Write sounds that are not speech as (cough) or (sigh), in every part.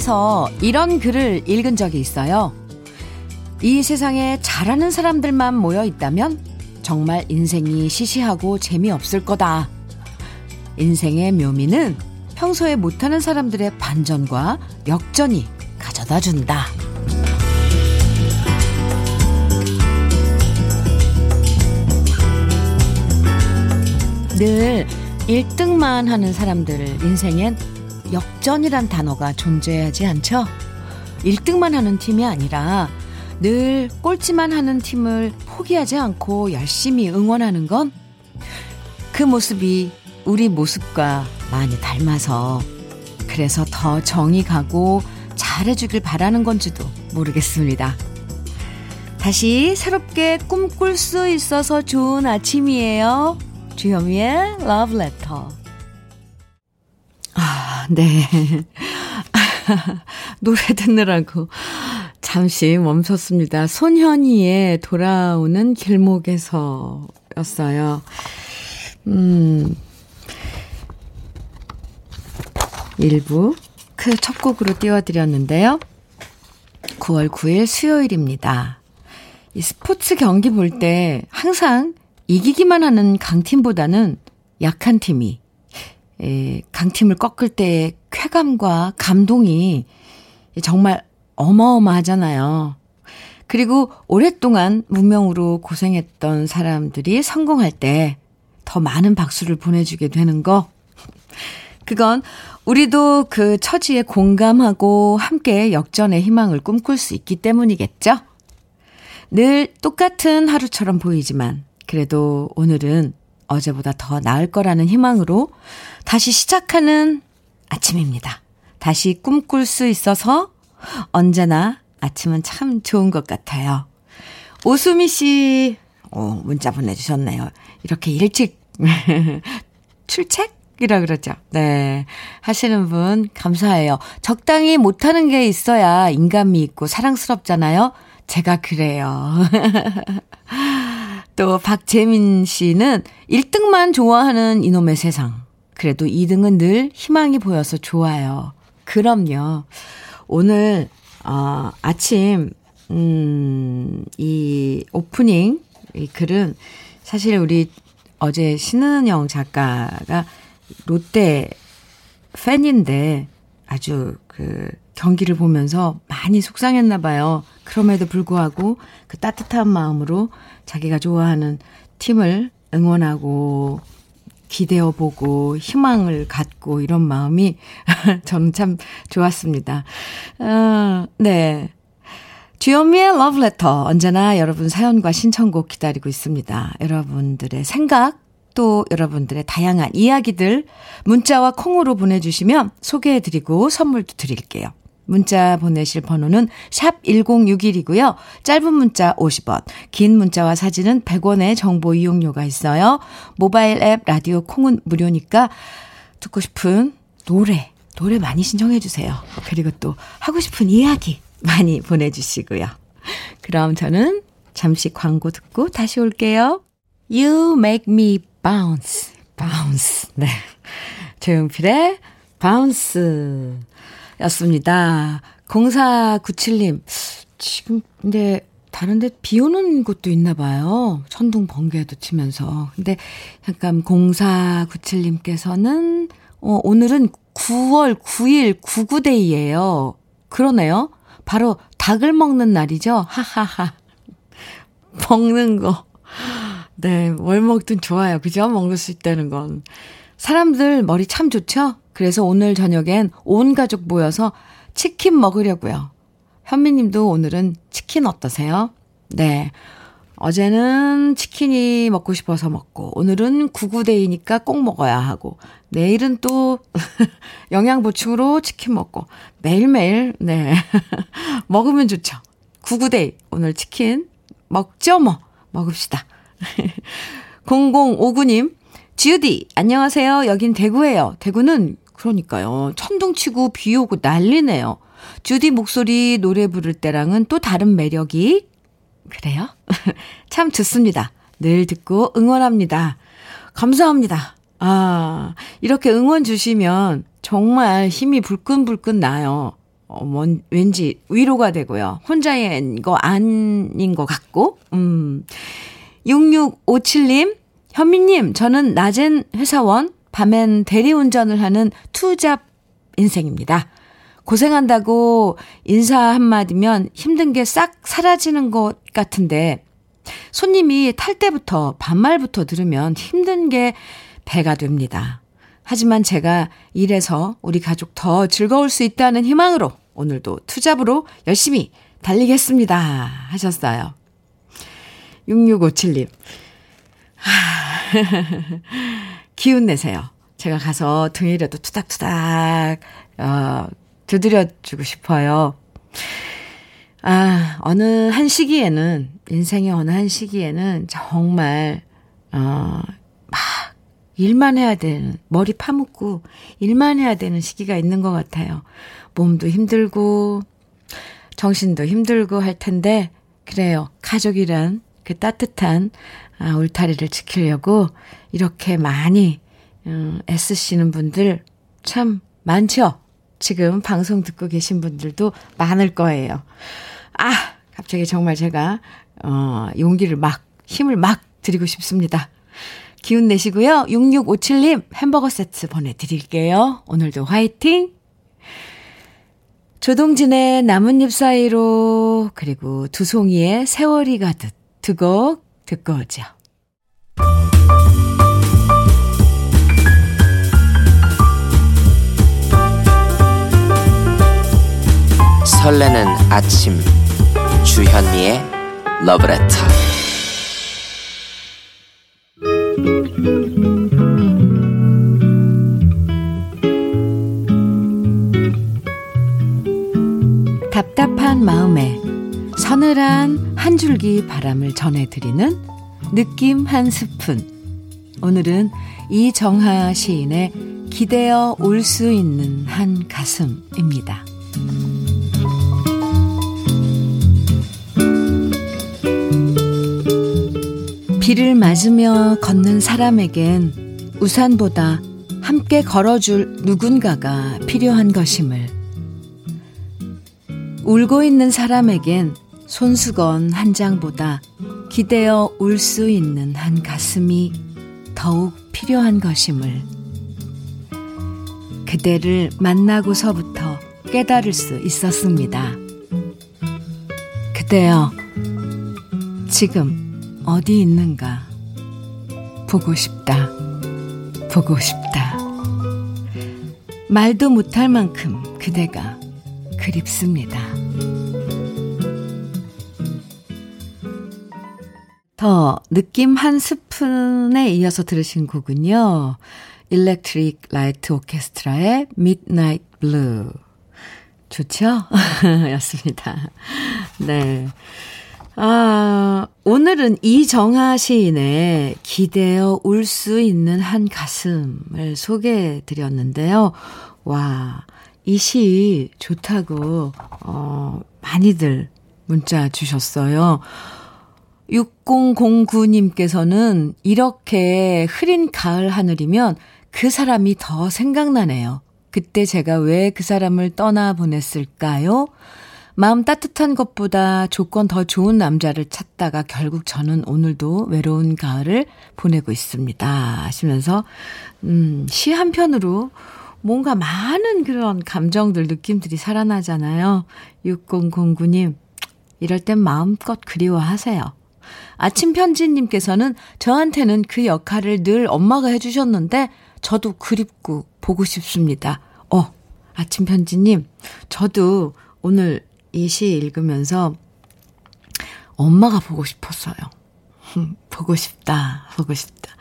책에서 이런 글을 읽은 적이 있어요. 이 세상에 잘하는 사람들만 모여 있다면 정말 인생이 시시하고 재미없을 거다. 인생의 묘미는 평소에 못하는 사람들의 반전과 역전이 가져다 준다. 늘 1등만 하는 사람들 인생엔 역전이란 단어가 존재하지 않죠? 1등만 하는 팀이 아니라 늘 꼴찌만 하는 팀을 포기하지 않고 열심히 응원하는 건 그 모습이 우리 모습과 많이 닮아서 그래서 더 정이 가고 잘해주길 바라는 건지도 모르겠습니다. 다시 새롭게 꿈꿀 수 있어서 좋은 아침이에요. 주현미의 Love Letter. 아, 네. (laughs) 노래 듣느라고 잠시 멈췄습니다. 손현희의 돌아오는 길목에서 였어요. 음, 1부 그 첫 곡으로 띄워드렸는데요. 9월 9일 수요일입니다. 이 스포츠 경기 볼 때 항상 이기기만 하는 강팀보다는 약한 팀이 에, 강팀을 꺾을 때의 쾌감과 감동이 정말 어마어마하잖아요. 그리고 오랫동안 무명으로 고생했던 사람들이 성공할 때 더 많은 박수를 보내주게 되는 거. 그건 우리도 그 처지에 공감하고 함께 역전의 희망을 꿈꿀 수 있기 때문이겠죠? 늘 똑같은 하루처럼 보이지만 그래도 오늘은 어제보다 더 나을 거라는 희망으로 다시 시작하는 아침입니다. 다시 꿈꿀 수 있어서 언제나 아침은 참 좋은 것 같아요. 오수미 씨, 어, 문자 보내주셨네요. 이렇게 일찍 (laughs) 출첵이라 그러죠. 네. 하시는 분 감사해요. 적당히 못하는 게 있어야 인간미 있고 사랑스럽잖아요. 제가 그래요. (laughs) 또 박재민 씨는 1등만 좋아하는 이놈의 세상. 그래도 2등은 늘 희망이 보여서 좋아요. 그럼요. 오늘 어, 아침 음, 이 오프닝 이 글은 사실 우리 어제 신은영 작가가 롯데 팬인데 아주 그 경기를 보면서 많이 속상했나 봐요. 그럼에도 불구하고 그 따뜻한 마음으로 자기가 좋아하는 팀을 응원하고 기대어 보고 희망을 갖고 이런 마음이 (laughs) 저는 참 좋았습니다. 어, 네. 주현미의 러브레터 언제나 여러분 사연과 신청곡 기다리고 있습니다. 여러분들의 생각 또 여러분들의 다양한 이야기들 문자와 콩으로 보내주시면 소개해드리고 선물도 드릴게요. 문자 보내실 번호는 샵 1061이고요. 짧은 문자 50원, 긴 문자와 사진은 100원의 정보 이용료가 있어요. 모바일 앱 라디오 콩은 무료니까 듣고 싶은 노래, 노래 많이 신청해 주세요. 그리고 또 하고 싶은 이야기 많이 보내주시고요. 그럼 저는 잠시 광고 듣고 다시 올게요. You make me bounce, bounce. 네. 조용필의 bounce 였습니다. 0497님, 지금, 근데, 다른데 비 오는 곳도 있나 봐요. 천둥 번개도 치면서. 근데, 잠깐, 0497님께서는, 어, 오늘은 9월 9일 구구데이예요 그러네요. 바로 닭을 먹는 날이죠. 하하하. 먹는 거. 네, 뭘 먹든 좋아요. 그죠? 먹을 수 있다는 건. 사람들 머리 참 좋죠? 그래서 오늘 저녁엔 온 가족 모여서 치킨 먹으려고요. 현미 님도 오늘은 치킨 어떠세요? 네. 어제는 치킨이 먹고 싶어서 먹고, 오늘은 구구데이니까 꼭 먹어야 하고, 내일은 또 (laughs) 영양 보충으로 치킨 먹고, 매일매일, 네. (laughs) 먹으면 좋죠. 구구데이. 오늘 치킨 먹죠, 뭐. 먹읍시다. (laughs) 0059님, 지우디, 안녕하세요. 여긴 대구예요. 대구는 그러니까요. 천둥 치고 비 오고 난리네요. 주디 목소리 노래 부를 때랑은 또 다른 매력이 그래요? (laughs) 참 좋습니다. 늘 듣고 응원합니다. 감사합니다. 아, 이렇게 응원 주시면 정말 힘이 불끈불끈 나요. 어, 뭔, 왠지 위로가 되고요. 혼자인 거 아닌 것 같고, 음. 6657님, 현미님, 저는 낮엔 회사원, 밤엔 대리운전을 하는 투잡 인생입니다. 고생한다고 인사 한마디면 힘든 게 싹 사라지는 것 같은데, 손님이 탈 때부터 반말부터 들으면 힘든 게 배가 됩니다. 하지만 제가 일해서 우리 가족 더 즐거울 수 있다는 희망으로 오늘도 투잡으로 열심히 달리겠습니다. 하셨어요. 6657님. (laughs) 기운 내세요. 제가 가서 등이라도 투닥투닥, 어, 두드려주고 싶어요. 아, 어느 한 시기에는, 인생의 어느 한 시기에는 정말, 어, 막 일만 해야 되는, 머리 파묻고 일만 해야 되는 시기가 있는 것 같아요. 몸도 힘들고, 정신도 힘들고 할 텐데, 그래요. 가족이란 그 따뜻한 아, 울타리를 지키려고 이렇게 많이 음, 애쓰시는 분들 참 많죠? 지금 방송 듣고 계신 분들도 많을 거예요. 아, 갑자기 정말 제가, 어, 용기를 막, 힘을 막 드리고 싶습니다. 기운 내시고요. 6657님 햄버거 세트 보내드릴게요. 오늘도 화이팅! 조동진의 나뭇잎 사이로, 그리고 두송이의 세월이 가듯 두 곡 듣고 오죠. 설레는 아침 주현미의 러브레터 답답한 마음에 서늘한 한 줄기 바람을 전해드리는 느낌 한 스푼. 오늘은 이정하 시인의 기대어 올 수 있는 한 가슴입니다. 비를 맞으며 걷는 사람에겐 우산보다 함께 걸어줄 누군가가 필요한 것임을. 울고 있는 사람에겐 손수건 한 장보다 기대어 울 수 있는 한 가슴이 더욱 필요한 것임을. 그대를 만나고서부터 깨달을 수 있었습니다. 그대여, 지금 어디 있는가? 보고 싶다. 보고 싶다. 말도 못할 만큼 그대가 그립습니다. 더 느낌 한 스푼에 이어서 들으신 곡은요. Electric Light Orchestra의 Midnight Blue. 좋죠? (laughs) 였습니다. 네. 아, 오늘은 이정하 시인의 기대어 울 수 있는 한 가슴을 소개해 드렸는데요. 와, 이 시 좋다고, 어, 많이들 문자 주셨어요. 6009님께서는 이렇게 흐린 가을 하늘이면 그 사람이 더 생각나네요. 그때 제가 왜 그 사람을 떠나 보냈을까요? 마음 따뜻한 것보다 조건 더 좋은 남자를 찾다가 결국 저는 오늘도 외로운 가을을 보내고 있습니다. 하시면서, 음, 시 한편으로 뭔가 많은 그런 감정들, 느낌들이 살아나잖아요. 6009님, 이럴 땐 마음껏 그리워하세요. 아침 편지님께서는 저한테는 그 역할을 늘 엄마가 해주셨는데, 저도 그립고 보고 싶습니다. 어, 아침 편지님, 저도 오늘 이 시 읽으면서 엄마가 보고 싶었어요. 보고 싶다, 보고 싶다.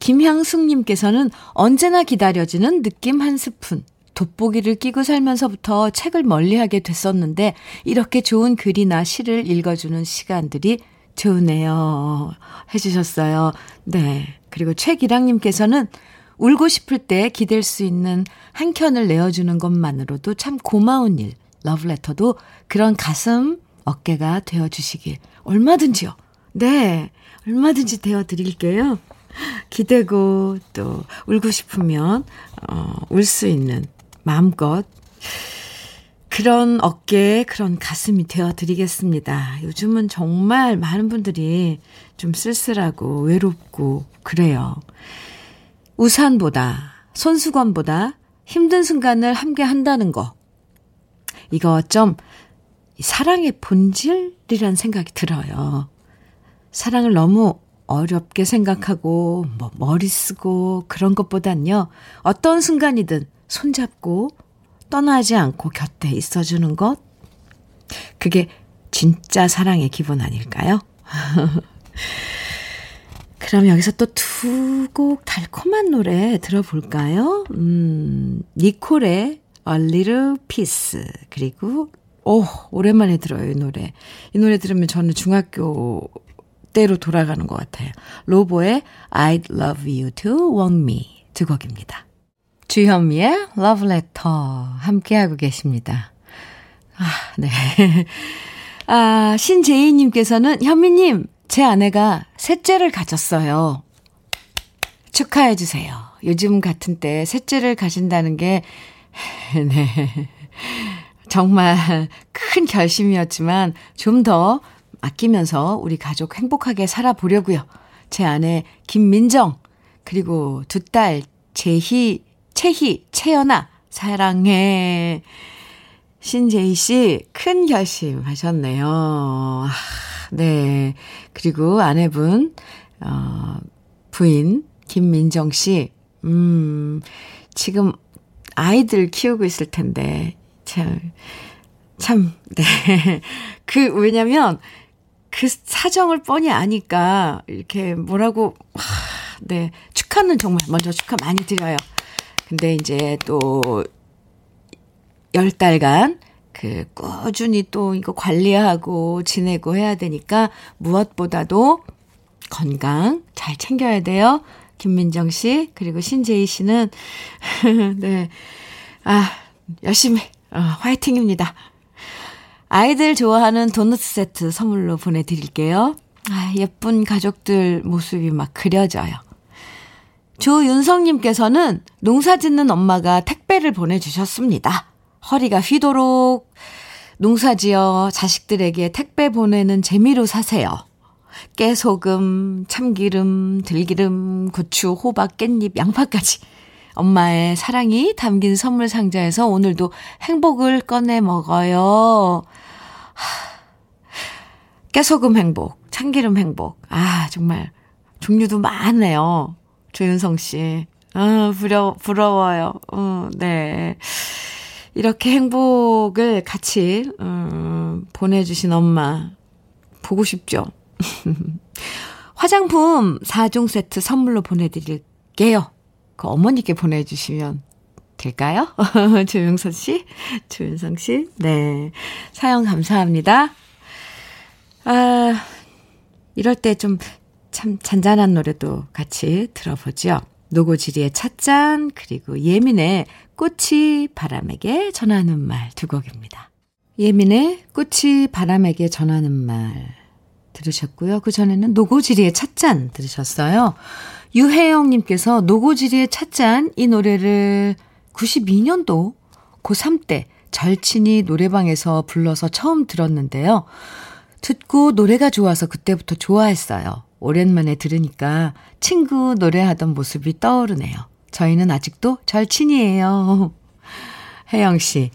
김향숙님께서는 언제나 기다려지는 느낌 한 스푼. 돋보기를 끼고 살면서부터 책을 멀리하게 됐었는데 이렇게 좋은 글이나 시를 읽어주는 시간들이 좋으네요. 해주셨어요. 네. 그리고 최기랑님께서는 울고 싶을 때 기댈 수 있는 한 켠을 내어주는 것만으로도 참 고마운 일. 러브레터도 그런 가슴 어깨가 되어주시길 얼마든지요. 네, 얼마든지 되어드릴게요. 기대고 또 울고 싶으면 어, 울 수 있는 마음껏 그런 어깨에 그런 가슴이 되어 드리겠습니다. 요즘은 정말 많은 분들이 좀 쓸쓸하고 외롭고 그래요. 우산보다, 손수건보다 힘든 순간을 함께 한다는 거. 이거 좀 사랑의 본질이란 생각이 들어요. 사랑을 너무 어렵게 생각하고, 뭐, 머리 쓰고, 그런 것보단요, 어떤 순간이든 손잡고, 떠나지 않고 곁에 있어주는 것? 그게 진짜 사랑의 기본 아닐까요? (laughs) 그럼 여기서 또 두 곡 달콤한 노래 들어볼까요? 음, 니콜의 A Little Piece. 그리고, 오, 오랜만에 들어요, 이 노래. 이 노래 들으면 저는 중학교 때로 돌아가는 것 같아요. 로보의 I'd Love You to Want Me. 두 곡입니다. 주현미의 Love Letter 함께하고 계십니다. 아, 네. (laughs) 아, 신재희님께서는 현미님, 제 아내가 셋째를 가졌어요. 축하해주세요. 요즘 같은 때 셋째를 가진다는 게, (laughs) 네. 정말 큰 결심이었지만 좀 더 아끼면서 우리 가족 행복하게 살아보려고요. 제 아내 김민정, 그리고 두 딸 재희, 채희, 채연아, 사랑해. 신재희 씨, 큰 결심 하셨네요. 아, 네. 그리고 아내분, 어, 부인, 김민정 씨, 음, 지금 아이들 키우고 있을 텐데, 참, 참, 네. (laughs) 그, 왜냐면, 그 사정을 뻔히 아니까, 이렇게 뭐라고, 하, 네. 축하는 정말 먼저 축하 많이 드려요. 근데 이제 또, 열 달간 그 꾸준히 또 이거 관리하고 지내고 해야 되니까 무엇보다도 건강 잘 챙겨야 돼요. 김민정 씨, 그리고 신재희 씨는, (laughs) 네. 아, 열심히, 어, 화이팅입니다. 아이들 좋아하는 도넛 세트 선물로 보내 드릴게요. 아, 예쁜 가족들 모습이 막 그려져요. 조윤성님께서는 농사 짓는 엄마가 택배를 보내주셨습니다. 허리가 휘도록 농사 지어 자식들에게 택배 보내는 재미로 사세요. 깨소금, 참기름, 들기름, 고추, 호박, 깻잎, 양파까지. 엄마의 사랑이 담긴 선물 상자에서 오늘도 행복을 꺼내 먹어요. 깨소금 행복, 참기름 행복. 아, 정말 종류도 많네요. 조윤성 씨. 아, 부러, 부러워요. 어, 네. 이렇게 행복을 같이, 음, 보내주신 엄마. 보고 싶죠? (laughs) 화장품 4종 세트 선물로 보내드릴게요. 그 어머니께 보내주시면 될까요? (laughs) 조영선 씨, 조윤성 씨, 네. 사연 감사합니다. 아, 이럴 때 좀 참 잔잔한 노래도 같이 들어보죠. 노고지리의 찻잔, 그리고 예민의 꽃이 바람에게 전하는 말 두 곡입니다. 예민의 꽃이 바람에게 전하는 말 들으셨고요. 그 전에는 노고지리의 찻잔 들으셨어요. 유혜영님께서 노고지리의 찻잔 이 노래를 92년도 고3 때 절친이 노래방에서 불러서 처음 들었는데요. 듣고 노래가 좋아서 그때부터 좋아했어요. 오랜만에 들으니까 친구 노래하던 모습이 떠오르네요. 저희는 아직도 절친이에요. (laughs) 혜영 씨.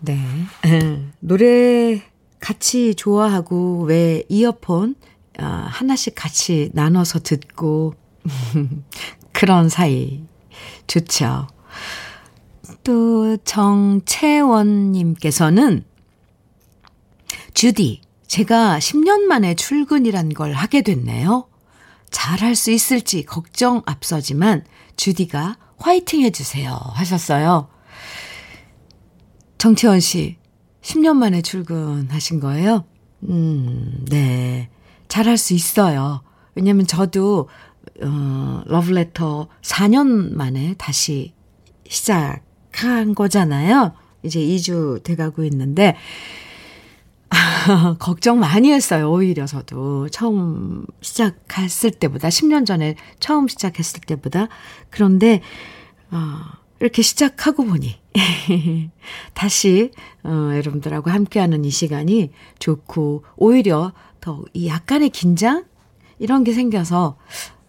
네. (laughs) 노래 같이 좋아하고 왜 이어폰 아, 하나씩 같이 나눠서 듣고 (laughs) 그런 사이 좋죠. 또 정채원님께서는 주디 제가 10년 만에 출근이란 걸 하게 됐네요. 잘할 수 있을지 걱정 앞서지만 주디가 화이팅 해주세요 하셨어요. 정채원 씨, 10년 만에 출근하신 거예요? 음, 네. 잘할 수 있어요. 왜냐면 저도, 어, 러브레터 4년 만에 다시 시작한 거잖아요. 이제 2주 돼가고 있는데, (laughs) 걱정 많이 했어요, 오히려 저도. 처음 시작했을 때보다, 10년 전에 처음 시작했을 때보다. 그런데, 어, 이렇게 시작하고 보니 (laughs) 다시 어, 여러분들하고 함께하는 이 시간이 좋고 오히려 더 이 약간의 긴장 이런 게 생겨서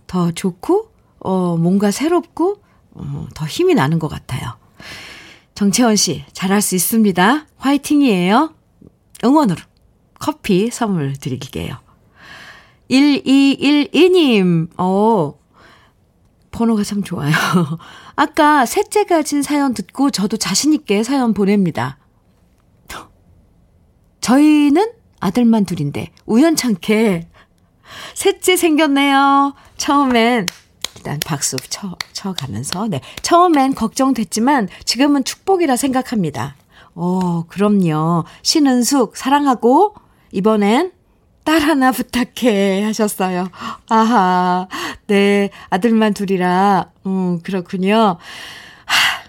더 좋고 어, 뭔가 새롭고 어, 더 힘이 나는 것 같아요. 정채원 씨 잘할 수 있습니다. 화이팅이에요. 응원으로 커피 선물 드릴게요. 1212님, 어, 번호가 참 좋아요. (laughs) 아까 셋째 가진 사연 듣고 저도 자신있게 사연 보냅니다. 저희는 아들만 둘인데 우연찮게 셋째 생겼네요. 처음엔 일단 박수 쳐, 쳐가면서, 네. 처음엔 걱정됐지만 지금은 축복이라 생각합니다. 어, 그럼요. 신은숙, 사랑하고, 이번엔 딸 하나 부탁해 하셨어요. 아하, 네. 아들만 둘이라, 음, 그렇군요. 하,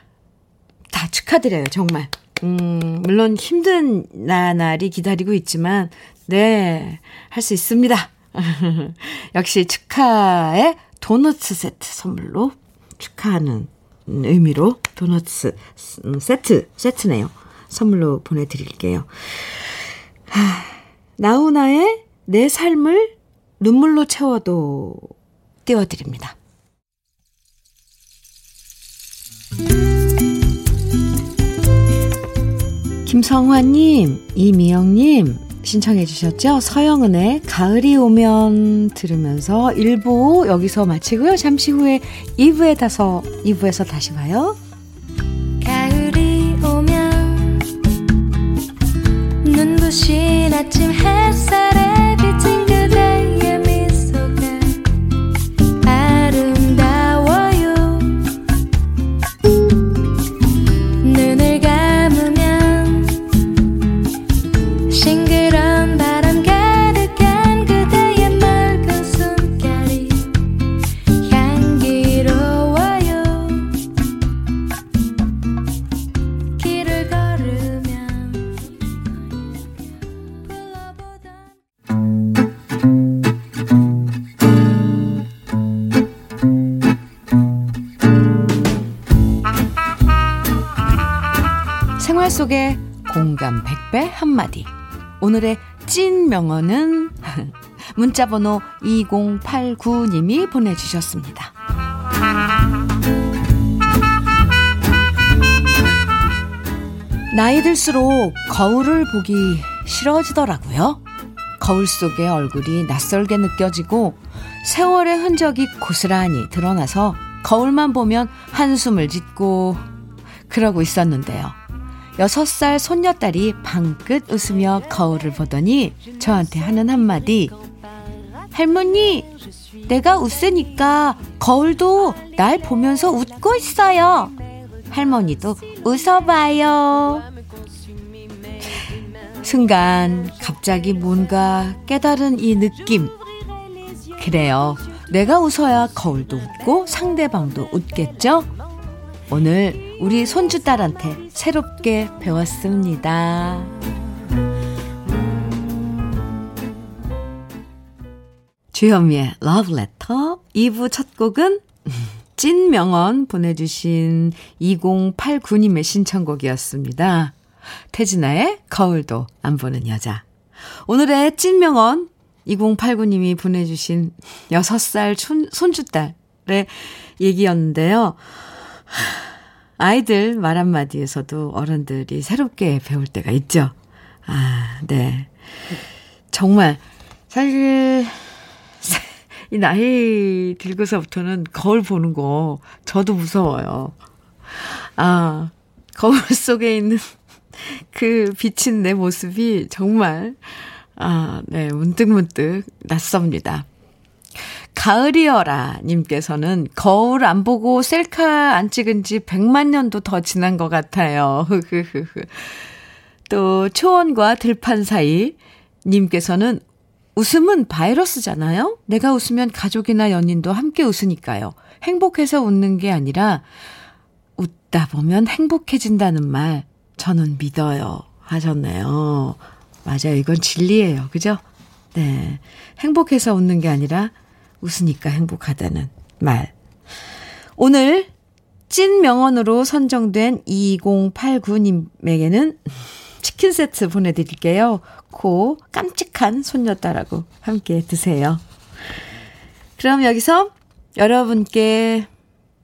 다 축하드려요, 정말. 음, 물론 힘든 나날이 기다리고 있지만, 네. 할 수 있습니다. (laughs) 역시 축하의 도너츠 세트 선물로 축하하는 의미로 도너츠 세트, 세트네요. 선물로 보내드릴게요. 하, 나훈아의 내 삶을 눈물로 채워도 띄워드립니다. 김성화님, 이미영님, 신청해 주셨죠? 서영은의 가을이 오면 들으면서 1부 여기서 마치고요. 잠시 후에 2부에 다서 2부에서 다시 봐요. 아침 햇살 한마디. 오늘의 찐 명언은 (laughs) 문자번호 2089님이 보내주셨습니다. 나이 들수록 거울을 보기 싫어지더라고요. 거울 속의 얼굴이 낯설게 느껴지고 세월의 흔적이 고스란히 드러나서 거울만 보면 한숨을 짓고 그러고 있었는데요. 여섯 살 손녀딸이 방긋 웃으며 거울을 보더니 저한테 하는 한마디. 할머니, 내가 웃으니까 거울도 날 보면서 웃고 있어요. 할머니도 웃어봐요. 순간 갑자기 뭔가 깨달은 이 느낌. 그래요. 내가 웃어야 거울도 웃고 상대방도 웃겠죠? 오늘 우리 손주 딸한테 새롭게 배웠습니다. 주현미의 Love Letter 2부 첫 곡은 찐 명언 보내주신 2089님의 신청곡이었습니다. 태진아의 거울도 안 보는 여자. 오늘의 찐 명언 2089님이 보내주신 6살 손, 손주딸의 얘기였는데요. 아이들 말 한마디에서도 어른들이 새롭게 배울 때가 있죠. 아, 네. 정말, 사실, 이 나이 들고서부터는 거울 보는 거 저도 무서워요. 아, 거울 (laughs) 속에 있는 그 비친 내 모습이 정말, 아, 네, 문득문득 낯섭니다. 가을이여라 님께서는 거울 안 보고 셀카 안 찍은 지 100만 년도 더 지난 것 같아요. (laughs) 또 초원과 들판 사이 님께서는 웃음은 바이러스잖아요. 내가 웃으면 가족이나 연인도 함께 웃으니까요. 행복해서 웃는 게 아니라 웃다 보면 행복해진다는 말 저는 믿어요. 하셨네요. 맞아요. 이건 진리예요. 그죠? 네. 행복해서 웃는 게 아니라 웃으니까 행복하다는 말. 오늘 찐 명언으로 선정된 2089님에게는 치킨 세트 보내드릴게요. 고 깜찍한 손녀딸하고 함께 드세요. 그럼 여기서 여러분께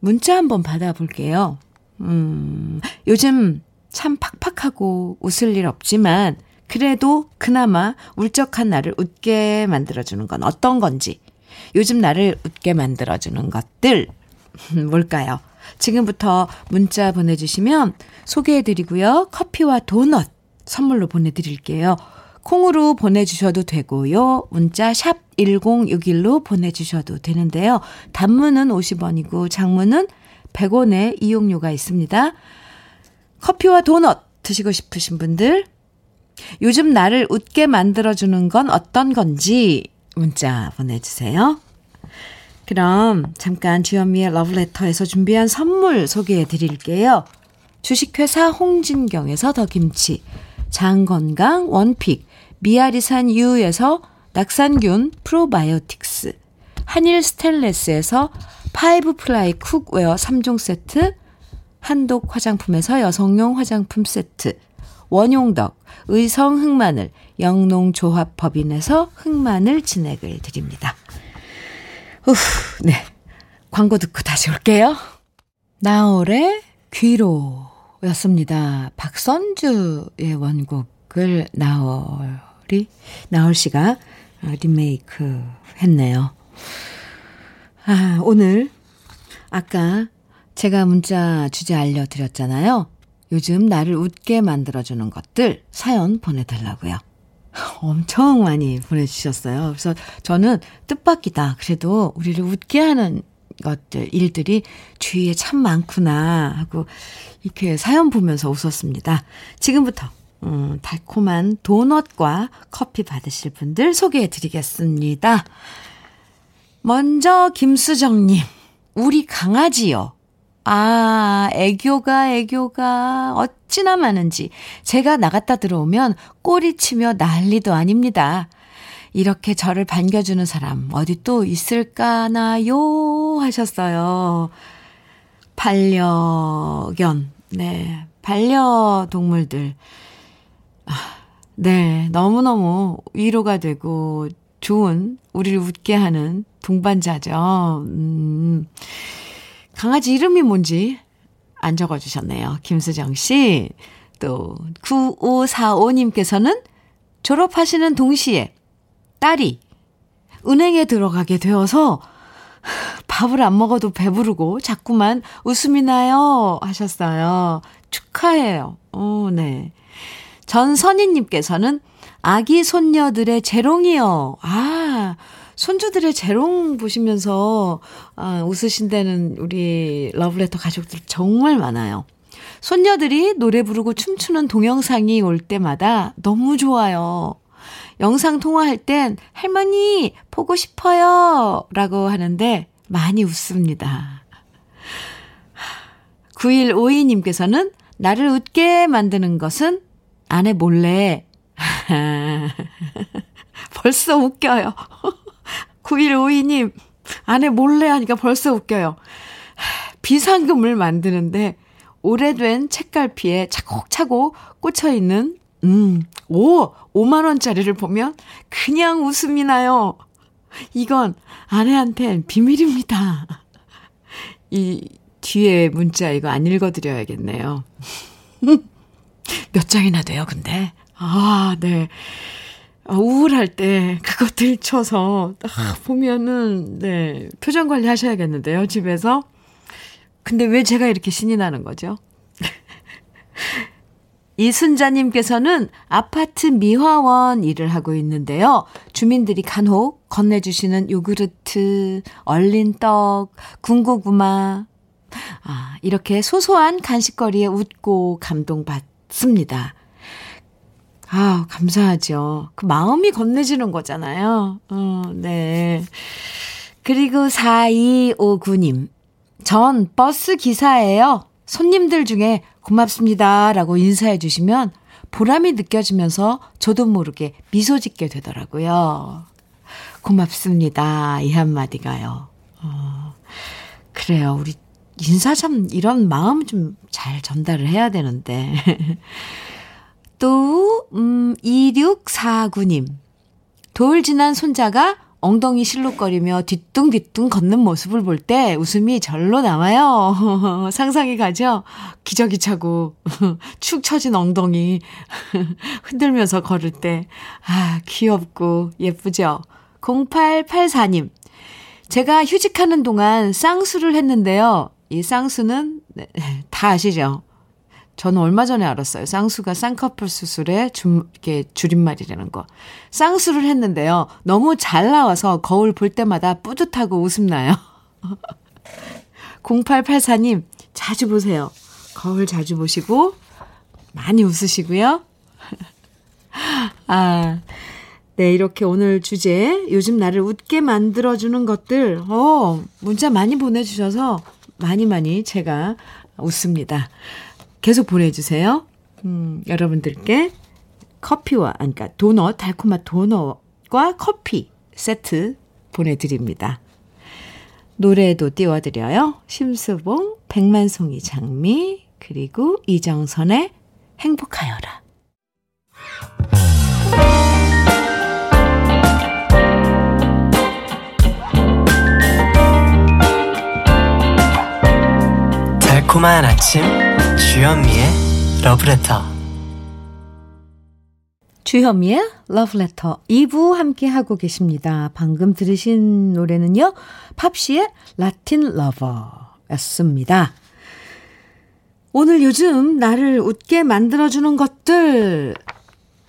문자 한번 받아볼게요. 음, 요즘 참 팍팍하고 웃을 일 없지만 그래도 그나마 울적한 나를 웃게 만들어주는 건 어떤 건지 요즘 나를 웃게 만들어주는 것들 (laughs) 뭘까요? 지금부터 문자 보내주시면 소개해드리고요. 커피와 도넛 선물로 보내드릴게요. 콩으로 보내주셔도 되고요. 문자 샵 1061로 보내주셔도 되는데요. 단문은 50원이고 장문은 100원의 이용료가 있습니다. 커피와 도넛 드시고 싶으신 분들 요즘 나를 웃게 만들어주는 건 어떤 건지 문자 보내주세요. 그럼 잠깐 주현미의 러브레터에서 준비한 선물 소개해 드릴게요. 주식회사 홍진경에서 더김치, 장건강 원픽, 미아리산 유에서 낙산균 프로바이오틱스, 한일 스텐레스에서 five ply cookware 3종 세트, 한독 화장품에서 여성용 화장품 세트, 원용덕, 의성 흑마늘, 영농조합법인에서 흑마늘 진액을 드립니다. 후, 네. 광고 듣고 다시 올게요. 나올의 귀로 였습니다. 박선주의 원곡을 나올이, 나올 씨가 리메이크 했네요. 아, 오늘, 아까 제가 문자 주제 알려드렸잖아요. 요즘 나를 웃게 만들어주는 것들 사연 보내달라고요. (laughs) 엄청 많이 보내주셨어요. 그래서 저는 뜻밖이다. 그래도 우리를 웃게 하는 것들, 일들이 주위에 참 많구나 하고 이렇게 사연 보면서 웃었습니다. 지금부터 음, 달콤한 도넛과 커피 받으실 분들 소개해 드리겠습니다. 먼저 김수정님, 우리 강아지요. 아, 애교가, 애교가 어찌나 많은지. 제가 나갔다 들어오면 꼬리 치며 난리도 아닙니다. 이렇게 저를 반겨주는 사람 어디 또 있을까나요? 하셨어요. 반려견, 네. 반려동물들. 아, 네. 너무너무 위로가 되고 좋은, 우리를 웃게 하는 동반자죠. 음. 강아지 이름이 뭔지 안 적어주셨네요. 김수정 씨. 또, 9545님께서는 졸업하시는 동시에 딸이 은행에 들어가게 되어서 밥을 안 먹어도 배부르고 자꾸만 웃음이 나요. 하셨어요. 축하해요. 오, 네. 전선희님께서는 아기 손녀들의 재롱이요. 아, 손주들의 재롱 보시면서 아, 웃으신다는 우리 러브레터 가족들 정말 많아요. 손녀들이 노래 부르고 춤추는 동영상이 올 때마다 너무 좋아요. 영상 통화할 땐 할머니 보고 싶어요 라고 하는데 많이 웃습니다. 9152님께서는 나를 웃게 만드는 것은 아내 몰래 (laughs) 벌써 웃겨요. (laughs) 9152님, 아내 몰래 하니까 벌써 웃겨요. 비상금을 만드는데 오래된 책갈피에 차곡차곡 꽂혀 있는 음, 오, 5만원짜리를 보면 그냥 웃음이 나요. 이건 아내한텐 비밀입니다. 이 뒤에 문자 이거 안 읽어드려야겠네요. (laughs) 몇 장이나 돼요, 근데? 아, 네. 아, 우울할 때 그거 들쳐서 딱 보면은 네 표정 관리 하셔야겠는데요 집에서 근데 왜 제가 이렇게 신이 나는 거죠? (laughs) 이순자님께서는 아파트 미화원 일을 하고 있는데요. 주민들이 간혹 건네주시는 요구르트, 얼린 떡, 군고구마. 아, 이렇게 소소한 간식거리에 웃고 감동받습니다. 아, 감사하죠. 그 마음이 건네지는 거잖아요. 어, 네. 그리고 4259님. 전 버스 기사예요. 손님들 중에 고맙습니다. 라고 인사해 주시면 보람이 느껴지면서 저도 모르게 미소 짓게 되더라고요. 고맙습니다. 이 한마디가요. 어, 그래요. 우리 인사 참 이런 마음 좀 잘 전달을 해야 되는데. 또, 음, 2649님. 돌 지난 손자가 엉덩이 실룩거리며 뒤뚱뒤뚱 걷는 모습을 볼 때 웃음이 절로 나와요. (laughs) 상상이 가죠? 기저귀 차고 (laughs) 축 처진 엉덩이 (laughs) 흔들면서 걸을 때. 아, 귀엽고 예쁘죠? 0884님. 제가 휴직하는 동안 쌍수를 했는데요. 이 쌍수는 네, 다 아시죠? 저는 얼마 전에 알았어요. 쌍수가 쌍꺼풀 수술의 줄, 이렇게 줄임말이라는 거. 쌍수를 했는데요. 너무 잘 나와서 거울 볼 때마다 뿌듯하고 웃음 나요. 0884님, 자주 보세요. 거울 자주 보시고, 많이 웃으시고요. (laughs) 아, 네, 이렇게 오늘 주제, 요즘 나를 웃게 만들어주는 것들, 어, 문자 많이 보내주셔서 많이 많이 제가 웃습니다. 계속 보내주세요. 음, 여러분들께 커피와, 그러니까 도넛, 달콤한 도넛과 커피 세트 보내드립니다. 노래도 띄워드려요. 심수봉, 백만송이 장미, 그리고 이정선의 행복하여라. 달콤한 아침 주현미의 러브레터 주현미의 러브레터 2부 함께 하고 계십니다. 방금 들으신 노래는요. 팝시의 라틴 러버였습니다. 오늘 요즘 나를 웃게 만들어주는 것들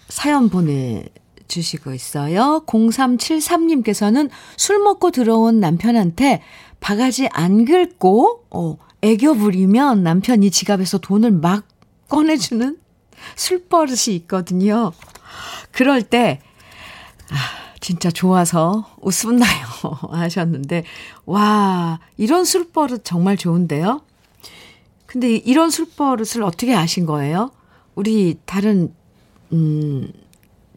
사연 보내 주시고 있어요. 0373님께서는 술 먹고 들어온 남편한테 바가지 안 긁고 어, 애교 부리면 남편이 지갑에서 돈을 막 꺼내주는 술버릇이 있거든요. 그럴 때, 아, 진짜 좋아서 웃음 나요. (laughs) 하셨는데, 와, 이런 술버릇 정말 좋은데요? 근데 이런 술버릇을 어떻게 아신 거예요? 우리 다른, 음,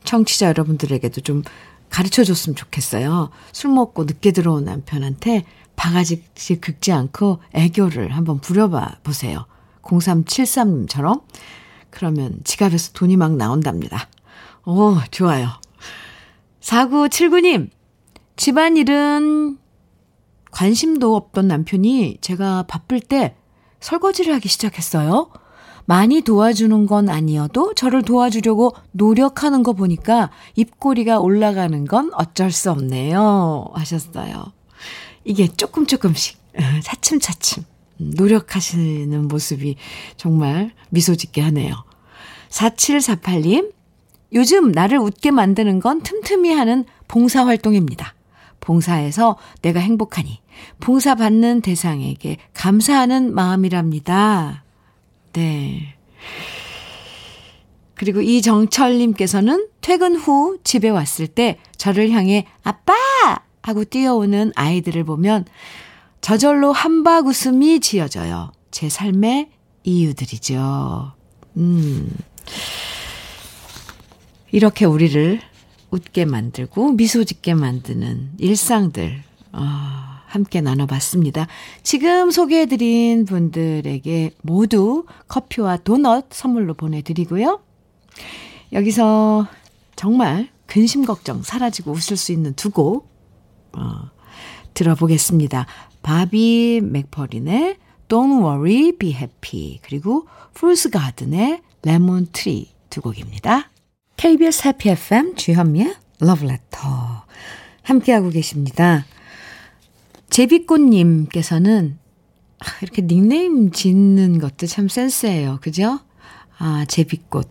청취자 여러분들에게도 좀 가르쳐 줬으면 좋겠어요. 술 먹고 늦게 들어온 남편한테 바가지씩 긁지 않고 애교를 한번 부려봐 보세요. 0373님처럼. 그러면 지갑에서 돈이 막 나온답니다. 오, 좋아요. 4979님, 집안일은 관심도 없던 남편이 제가 바쁠 때 설거지를 하기 시작했어요. 많이 도와주는 건 아니어도 저를 도와주려고 노력하는 거 보니까 입꼬리가 올라가는 건 어쩔 수 없네요. 하셨어요. 이게 조금 조금씩 어, 차츰차츰 노력하시는 모습이 정말 미소 짓게 하네요. 4748님, 요즘 나를 웃게 만드는 건 틈틈이 하는 봉사활동입니다. 봉사해서 내가 행복하니 봉사받는 대상에게 감사하는 마음이랍니다. 네. 그리고 이정철님께서는 퇴근 후 집에 왔을 때 저를 향해 아빠! 하고 뛰어오는 아이들을 보면 저절로 한박 웃음이 지어져요. 제 삶의 이유들이죠. 음. 이렇게 우리를 웃게 만들고 미소 짓게 만드는 일상들, 어, 함께 나눠봤습니다. 지금 소개해드린 분들에게 모두 커피와 도넛 선물로 보내드리고요. 여기서 정말 근심 걱정 사라지고 웃을 수 있는 두 곡 어, 들어보겠습니다. 바비 맥퍼린의 Don't Worry, Be Happy 그리고 풀스 가든의 Lemon Tree 두 곡입니다. KBS 해피 FM 주현미의 Love Letter 함께하고 계십니다. 제비꽃님께서는 아, 이렇게 닉네임 짓는 것도 참 센스예요. 그죠? 아, 제비꽃.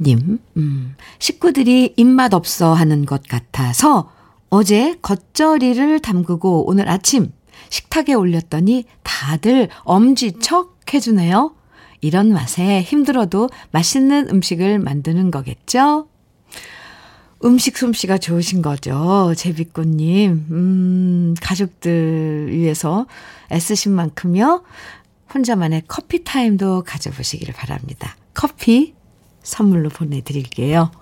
님, 음, 식구들이 입맛 없어 하는 것 같아서 어제 겉절이를 담그고 오늘 아침 식탁에 올렸더니 다들 엄지척 해주네요. 이런 맛에 힘들어도 맛있는 음식을 만드는 거겠죠? 음식 솜씨가 좋으신 거죠. 제비꽃님. 음, 가족들 위해서 애쓰신 만큼요. 혼자만의 커피 타임도 가져보시기를 바랍니다. 커피 선물로 보내드릴게요.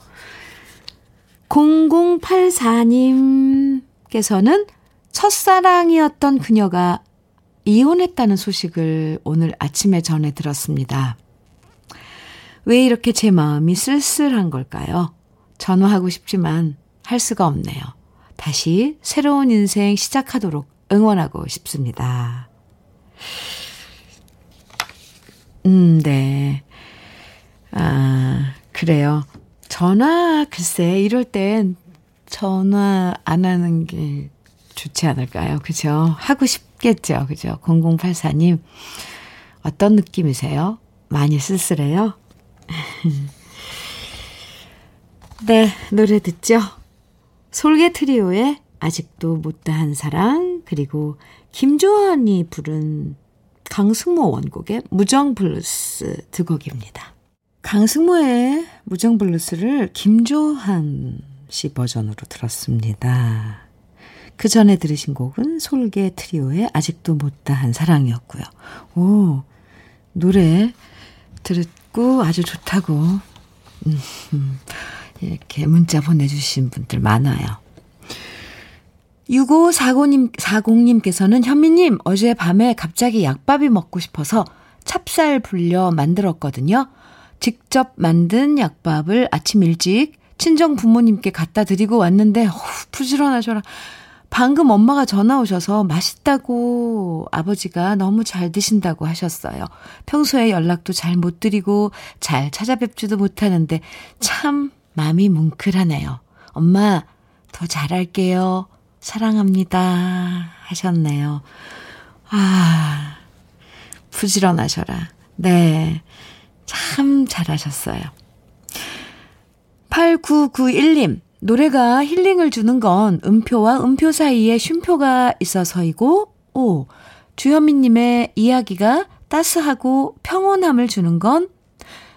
0084님께서는 첫사랑이었던 그녀가 이혼했다는 소식을 오늘 아침에 전해 들었습니다. 왜 이렇게 제 마음이 쓸쓸한 걸까요? 전화하고 싶지만 할 수가 없네요. 다시 새로운 인생 시작하도록 응원하고 싶습니다. 음, 네. 아, 그래요. 전화, 글쎄, 이럴 땐 전화 안 하는 게 좋지 않을까요? 그죠? 하고 싶겠죠. 그죠? 0084님. 어떤 느낌이세요? 많이 쓸쓸해요? (laughs) 네, 노래 듣죠? 솔개 트리오의 아직도 못다한 사랑, 그리고 김조한이 부른 강승모 원곡의 무정 블루스 두 곡입니다. 강승모의 무정 블루스를 김조한 씨 버전으로 들었습니다. 그 전에 들으신 곡은 솔개 트리오의 아직도 못다한 사랑이었고요. 오, 노래 듣고 아주 좋다고, 음, 음, 이렇게 문자 보내주신 분들 많아요. 6540님, 40님께서는 현미님, 어제 밤에 갑자기 약밥이 먹고 싶어서 찹쌀 불려 만들었거든요. 직접 만든 약밥을 아침 일찍 친정 부모님께 갖다 드리고 왔는데, 어후, 부지런하셔라. 방금 엄마가 전화 오셔서 맛있다고 아버지가 너무 잘 드신다고 하셨어요. 평소에 연락도 잘 못 드리고 잘 찾아뵙지도 못하는데 참 마음이 뭉클하네요. 엄마, 더 잘할게요. 사랑합니다. 하셨네요. 아, 부지런하셔라. 네. 참 잘하셨어요. 8991님, 노래가 힐링을 주는 건 음표와 음표 사이에 쉼표가 있어서이고, 오, 주현미님의 이야기가 따스하고 평온함을 주는 건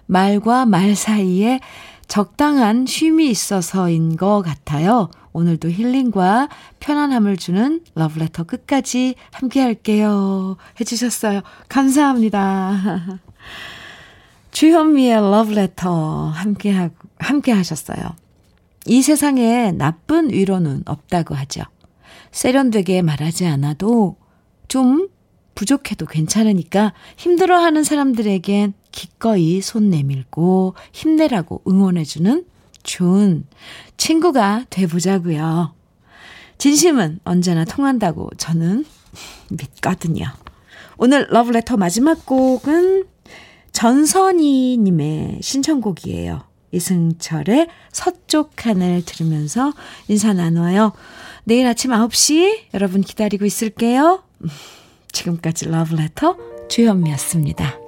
말과 말 사이에 적당한 쉼이 있어서인 것 같아요. 오늘도 힐링과 편안함을 주는 러브레터 끝까지 함께 할게요. 해주셨어요. 감사합니다. (laughs) 주현미의 러브레터 함께 하, 함께 하셨어요. 이 세상에 나쁜 위로는 없다고 하죠. 세련되게 말하지 않아도 좀 부족해도 괜찮으니까 힘들어하는 사람들에겐 기꺼이 손 내밀고 힘내라고 응원해주는 좋은 친구가 돼보자고요. 진심은 언제나 통한다고 저는 믿거든요. 오늘 러브레터 마지막 곡은 전선희님의 신청곡이에요. 이승철의 서쪽 하늘 들으면서 인사 나눠요. 내일 아침 9시 여러분 기다리고 있을게요. (laughs) 지금까지 러브레터 주현미였습니다.